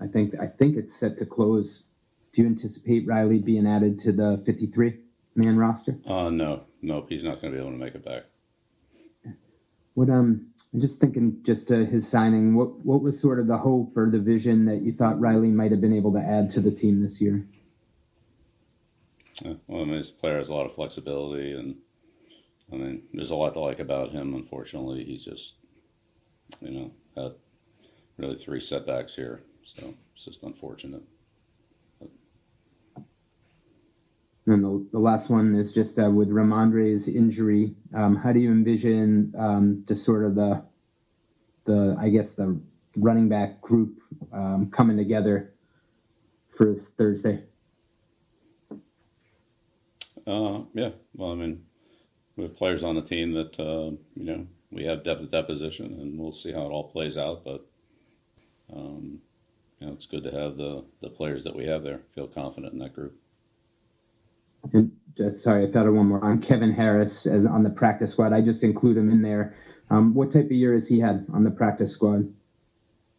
I think I think it's set to close. Do you anticipate Riley being added to the 53 man roster? Uh, no, nope, he's not going to be able to make it back. What um, I'm just thinking, just uh, his signing. What what was sort of the hope or the vision that you thought Riley might have been able to add to the team this year? Uh, well, I mean, this player has a lot of flexibility, and I mean, there's a lot to like about him. Unfortunately, he's just, you know, had really three setbacks here, so it's just unfortunate. And the, the last one is just uh, with Rhamondre's injury. Um, how do you envision um, just sort of the the I guess the running back group um, coming together for Thursday? Uh, yeah, well, I mean, we have players on the team that uh, you know we have depth at that position, and we'll see how it all plays out. But um, you know, it's good to have the the players that we have there. Feel confident in that group. And just, sorry, I thought of one more on Kevin Harris as on the practice squad. I just include him in there. Um, what type of year has he had on the practice squad?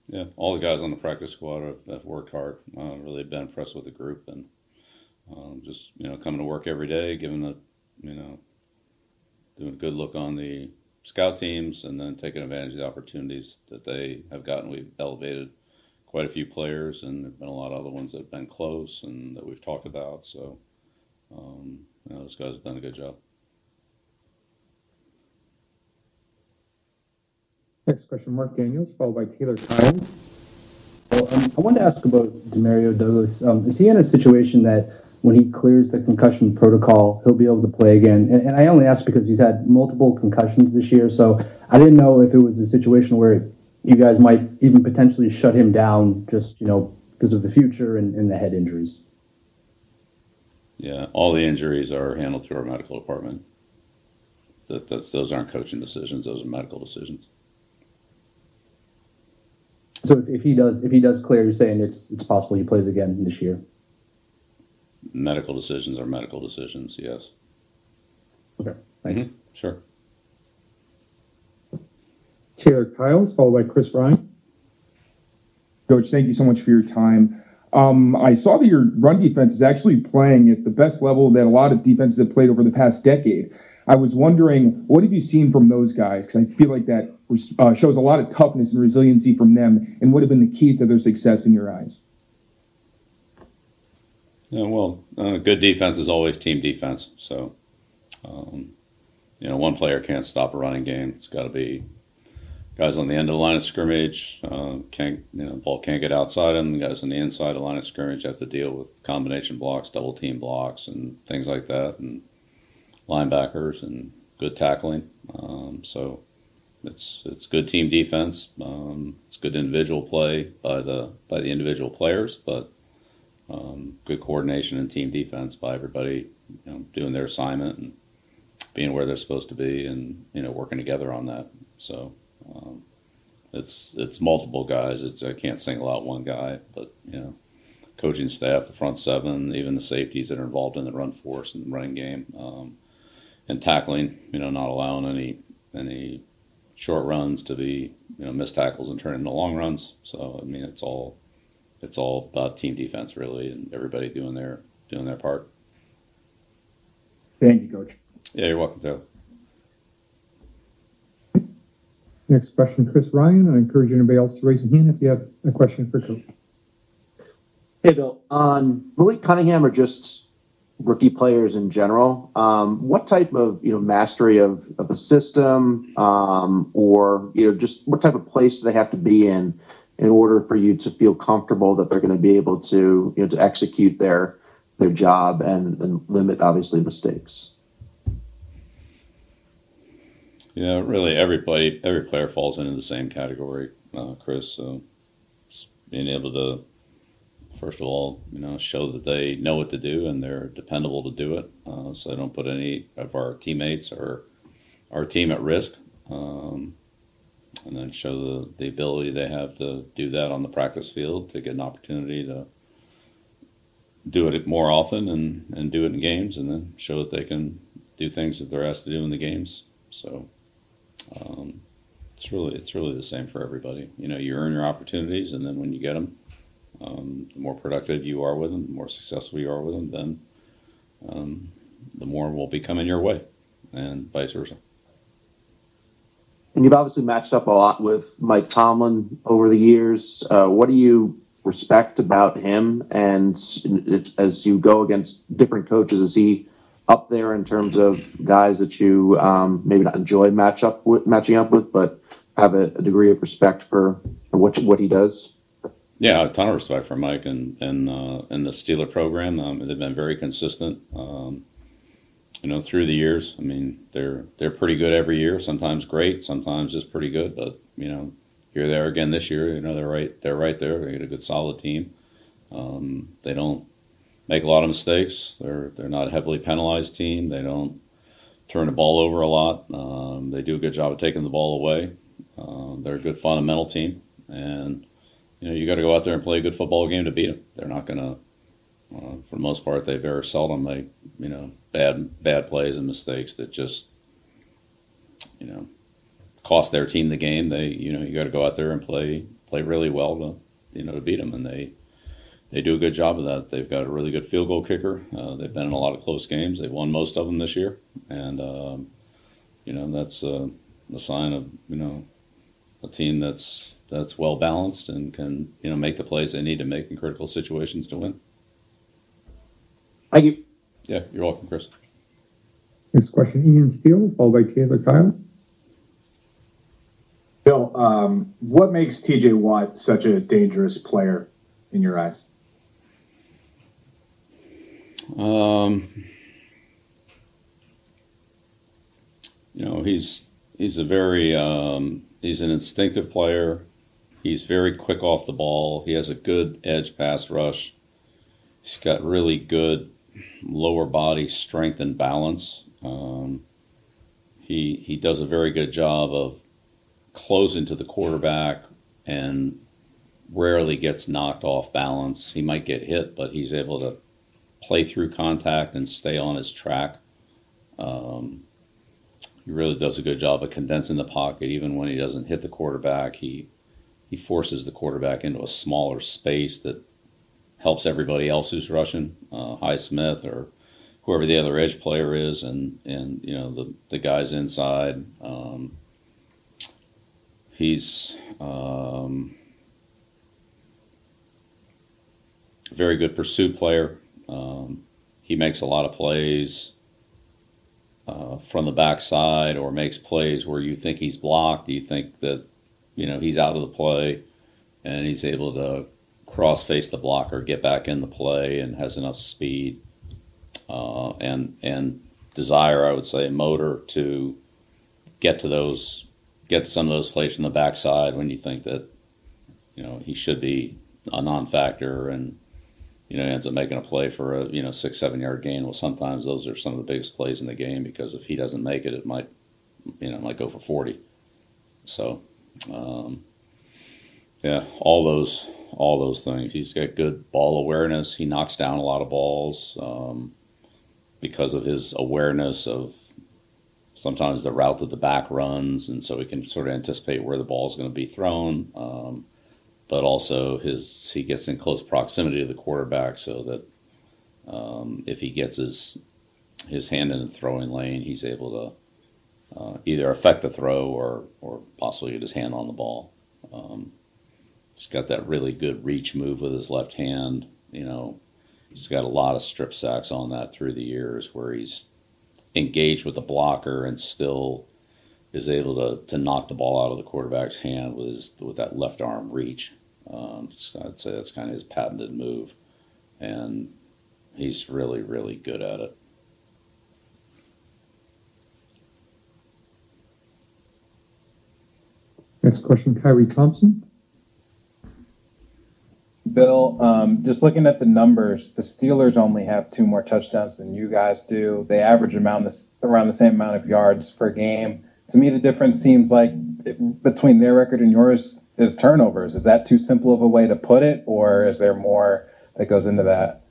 Yeah, all the guys on the practice squad have, have worked hard. Uh, really been impressed with the group and um, just you know coming to work every day, giving the you know doing a good look on the scout teams, and then taking advantage of the opportunities that they have gotten. We've elevated quite a few players, and there've been a lot of other ones that have been close and that we've talked about. So um, you know, those guys have done a good job. Next question, Mark Daniels, followed by Taylor Kyle. Well, um, I wanted to ask about Demario Douglas. Um, is he in a situation that when he clears the concussion protocol, he'll be able to play again? And, and, I only ask because he's had multiple concussions this year, so I didn't know if it was a situation where you guys might even potentially shut him down just, you know, because of the future and, and the head injuries. Yeah, all the injuries are handled through our medical department. That, that's those aren't coaching decisions; those are medical decisions. So if, if he does, if he does clear, you're saying it's it's possible he plays again this year. Medical decisions are medical decisions. Yes. Okay. Thanks. Mm-hmm. Sure. Taylor Kyles, followed by Chris Ryan. Coach, thank you so much for your time. Um, I saw that your run defense is actually playing at the best level that a lot of defenses have played over the past decade. I was wondering, what have you seen from those guys? Because I feel like that uh, shows a lot of toughness and resiliency from them. And what have been the keys to their success in your eyes? Yeah, well, uh, good defense is always team defense. So, um, you know, one player can't stop a running game. It's got to be guys on the end of the line of scrimmage uh, can't you know ball can't get outside them. The guys on the inside of the line of scrimmage have to deal with combination blocks, double team blocks, and things like that, and linebackers and good tackling. Um, so it's it's good team defense. Um, it's good individual play by the by the individual players, but um, good coordination and team defense by everybody, you know, doing their assignment and being where they're supposed to be, and you know, working together on that. So um, it's it's multiple guys. It's I can't single out one guy, but you know, coaching staff, the front seven, even the safeties that are involved in the run force and running game, um, and tackling. You know, not allowing any any short runs to be you know missed tackles and turn into long runs. So I mean, it's all it's all about team defense really, and everybody doing their doing their part. Thank you, Coach. Yeah, you're welcome, Joe. Next question, Chris Ryan. I encourage anybody else to raise a hand if you have a question for Coach. Hey, Bill. On Malik Cunningham or just rookie players in general, um, what type of you know mastery of, of a system, um, or you know just what type of place do they have to be in in order for you to feel comfortable that they're going to be able to you know to execute their their job and, and limit obviously mistakes. Yeah, really, every play, every player falls into the same category, uh, Chris. So, being able to, first of all, you know, show that they know what to do and they're dependable to do it, uh, so they don't put any of our teammates or our team at risk, um, and then show the the ability they have to do that on the practice field to get an opportunity to do it more often and and do it in games, and then show that they can do things that they're asked to do in the games. So um, it's really it's really the same for everybody. You know, you earn your opportunities, and then when you get them, Um, the more productive you are with them, the more successful you are with them, then um, the more will be coming your way, and vice versa. And you've obviously matched up a lot with Mike Tomlin over the years. Uh, what do you respect about him? And as you go against different coaches, is he up there in terms of guys that you um, maybe not enjoy match up with, matching up with, but have a, a degree of respect for, what what he does? Yeah, a ton of respect for Mike and and uh, and the Steeler program. Um, they've been very consistent. Um, you know, through the years. I mean, they're they're pretty good every year. Sometimes great, sometimes just pretty good. But you know, here they are again this year. You know, they're right they're right there. They get a good solid team. Um, they don't make a lot of mistakes. They're they're not a heavily penalized team. They don't turn the ball over a lot. Um, they do a good job of taking the ball away. Uh, they're a good fundamental team, and you know you got to go out there and play a good football game to beat them. They're not going to, uh, for the most part, they very seldom make you know bad bad plays and mistakes that just you know cost their team the game. They you know you got to go out there and play play really well to you know to beat them, and they they do a good job of that. They've got a really good field goal kicker. Uh, they've been in a lot of close games. They've won most of them this year, and um, you know that's uh, a sign of you know a team that's that's well balanced and can you know make the plays they need to make in critical situations to win. Thank you. Yeah, you're welcome, Chris. Next question, Ian Steele, followed by Taylor Kyle. Bill, um, what makes TJ Watt such a dangerous player in your eyes? Um, you know, he's he's a very um, he's an instinctive player. He's very quick off the ball. He has a good edge pass rush. He's got really good lower body strength and balance. Um, he he does a very good job of closing to the quarterback and rarely gets knocked off balance. He might get hit, but he's able to play through contact and stay on his track. Um, he really does a good job of condensing the pocket, even when he doesn't hit the quarterback. He he forces the quarterback into a smaller space that helps everybody else who's rushing, uh, Highsmith or whoever the other edge player is, and and you know the the guys inside. Um, he's um, a very good pursuit player. Um, he makes a lot of plays uh, from the backside, or makes plays where you think he's blocked. You think that you know he's out of the play, and he's able to cross face the blocker, get back in the play, and has enough speed uh, and and desire, I would say, motor to get to those, get some of those plays from the backside when you think that you know he should be a non-factor and you know, ends up making a play for a you know six seven yard gain. Well, sometimes those are some of the biggest plays in the game because if he doesn't make it, it might you know might go for forty. So, um, yeah, all those all those things. He's got good ball awareness. He knocks down a lot of balls um, because of his awareness of sometimes the route that the back runs, and so he can sort of anticipate where the ball is going to be thrown. Um, but also his he gets in close proximity to the quarterback so that um, if he gets his his hand in the throwing lane, he's able to uh, either affect the throw or or possibly get his hand on the ball. Um, he's got that really good reach move with his left hand. You know, he's got a lot of strip sacks on that through the years where he's engaged with the blocker and still is able to, to knock the ball out of the quarterback's hand with his with that left arm reach. Um, I'd say that's kind of his patented move, and he's really really good at it. Next question, Kyrie Thompson. Bill, um, just looking at the numbers, the Steelers only have two more touchdowns than you guys do. They average around this around the same amount of yards per game. To me, the difference seems like between their record and yours is turnovers. Is that too simple of a way to put it, or is there more that goes into that?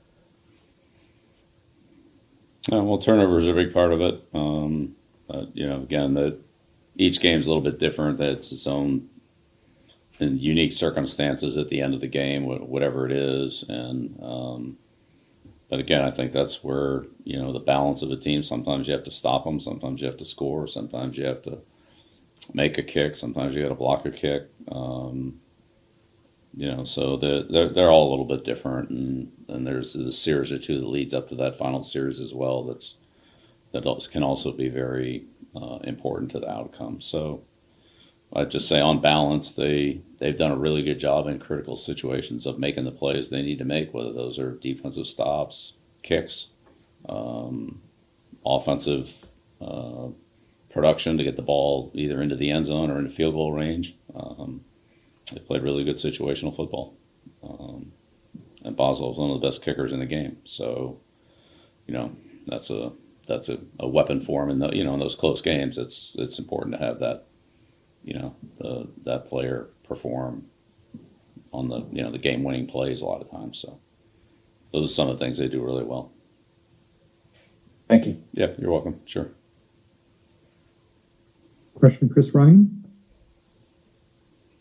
Uh, well, turnovers are a big part of it. Um, uh, you know, again, that each game's a little bit different. That's its own in unique circumstances at the end of the game, whatever it is, and um, but again, I think that's where you know the balance of a team. Sometimes you have to stop them. Sometimes you have to score. Sometimes you have to make a kick. Sometimes you got to block a kick. Um, you know, so they're, they're they're all a little bit different, and and there's the series or two that leads up to that final series as well. That's that can also be very uh, important to the outcome. So I'd just say on balance, they they've done a really good job in critical situations of making the plays they need to make, whether those are defensive stops, kicks, um, offensive uh, production to get the ball either into the end zone or into field goal range. Um, they played really good situational football. Um, and Boswell was one of the best kickers in the game. So, you know, that's a that's a, a weapon for him. And the, you know, in those close games, it's it's important to have that, you know, the, that player perform on the you know the game winning plays a lot of times. So, those are some of the things they do really well. Thank you. Yeah, you're welcome. Sure. Question, Chris Ryan?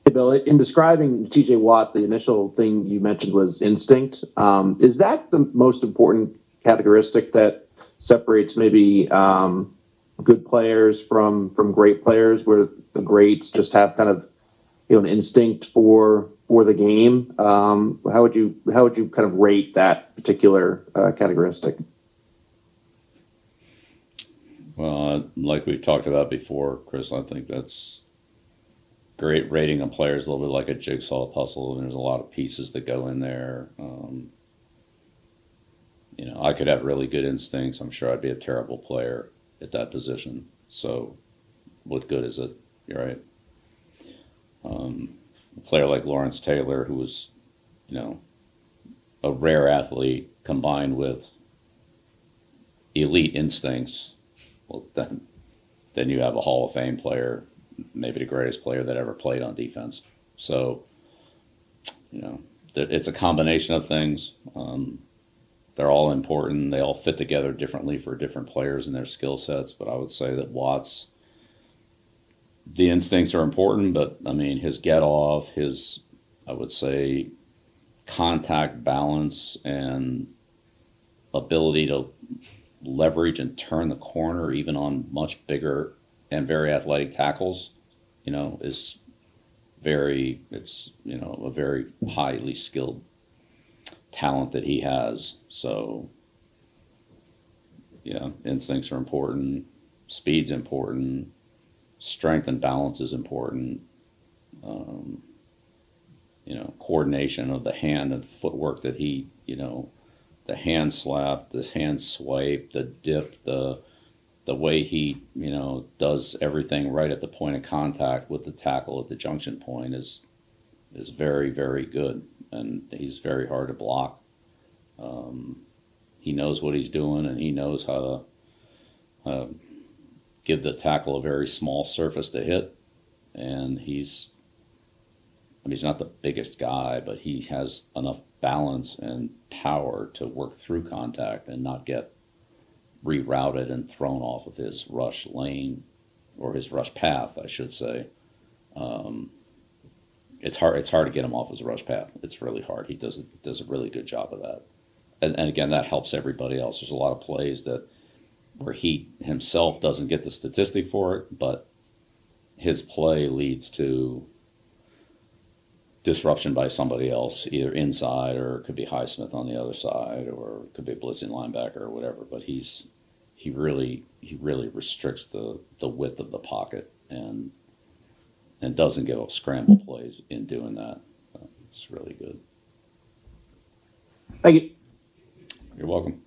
Hey, Bill, in describing TJ Watt, the initial thing you mentioned was instinct. Um, is that the most important characteristic that separates maybe um, good players from from great players, where the greats just have kind of you know an instinct for for the game? Um, how would you how would you kind of rate that particular uh, characteristic? Well, uh, like we've talked about before, Chris, I think that's great rating on players, a little bit like a jigsaw puzzle, and there's a lot of pieces that go in there. Um, you know, I could have really good instincts. I'm sure I'd be a terrible player at that position. So, what good is it? You're right. Um, a player like Lawrence Taylor, who was, you know, a rare athlete combined with elite instincts well then then you have a Hall of Fame player, maybe the greatest player that ever played on defense. So, you know, it's a combination of things. Um, they're all important. They all fit together differently for different players and their skill sets. But I would say that Watts, the instincts are important, but I mean, his get off, his, I would say, contact balance and ability to leverage and turn the corner even on much bigger and very athletic tackles, you know, is very it's you know a very highly skilled talent that he has. So yeah, instincts are important, speed's important, strength and balance is important. Um, you know, coordination of the hand and footwork that he, you know, the hand slap, the hand swipe, the dip, the the way he you know does everything right at the point of contact with the tackle at the junction point is is very very good, and he's very hard to block. Um, he knows what he's doing, and he knows how to uh, give the tackle a very small surface to hit, and he's I mean, he's not the biggest guy, but he has enough balance and power to work through contact and not get rerouted and thrown off of his rush lane or his rush path, I should say. Um, it's hard. It's hard to get him off his rush path. It's really hard. He does does a really good job of that, and, and again, that helps everybody else. There's a lot of plays that where he himself doesn't get the statistic for it, but his play leads to disruption by somebody else, either inside or it could be Highsmith on the other side, or it could be a blitzing linebacker or whatever. But he's he really he really restricts the the width of the pocket and and doesn't give up scramble plays in doing that. It's really good. Thank you. You're welcome.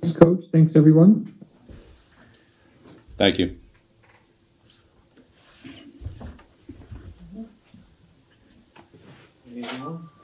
Thanks, Coach. Thanks, everyone. Thank you. 嗯。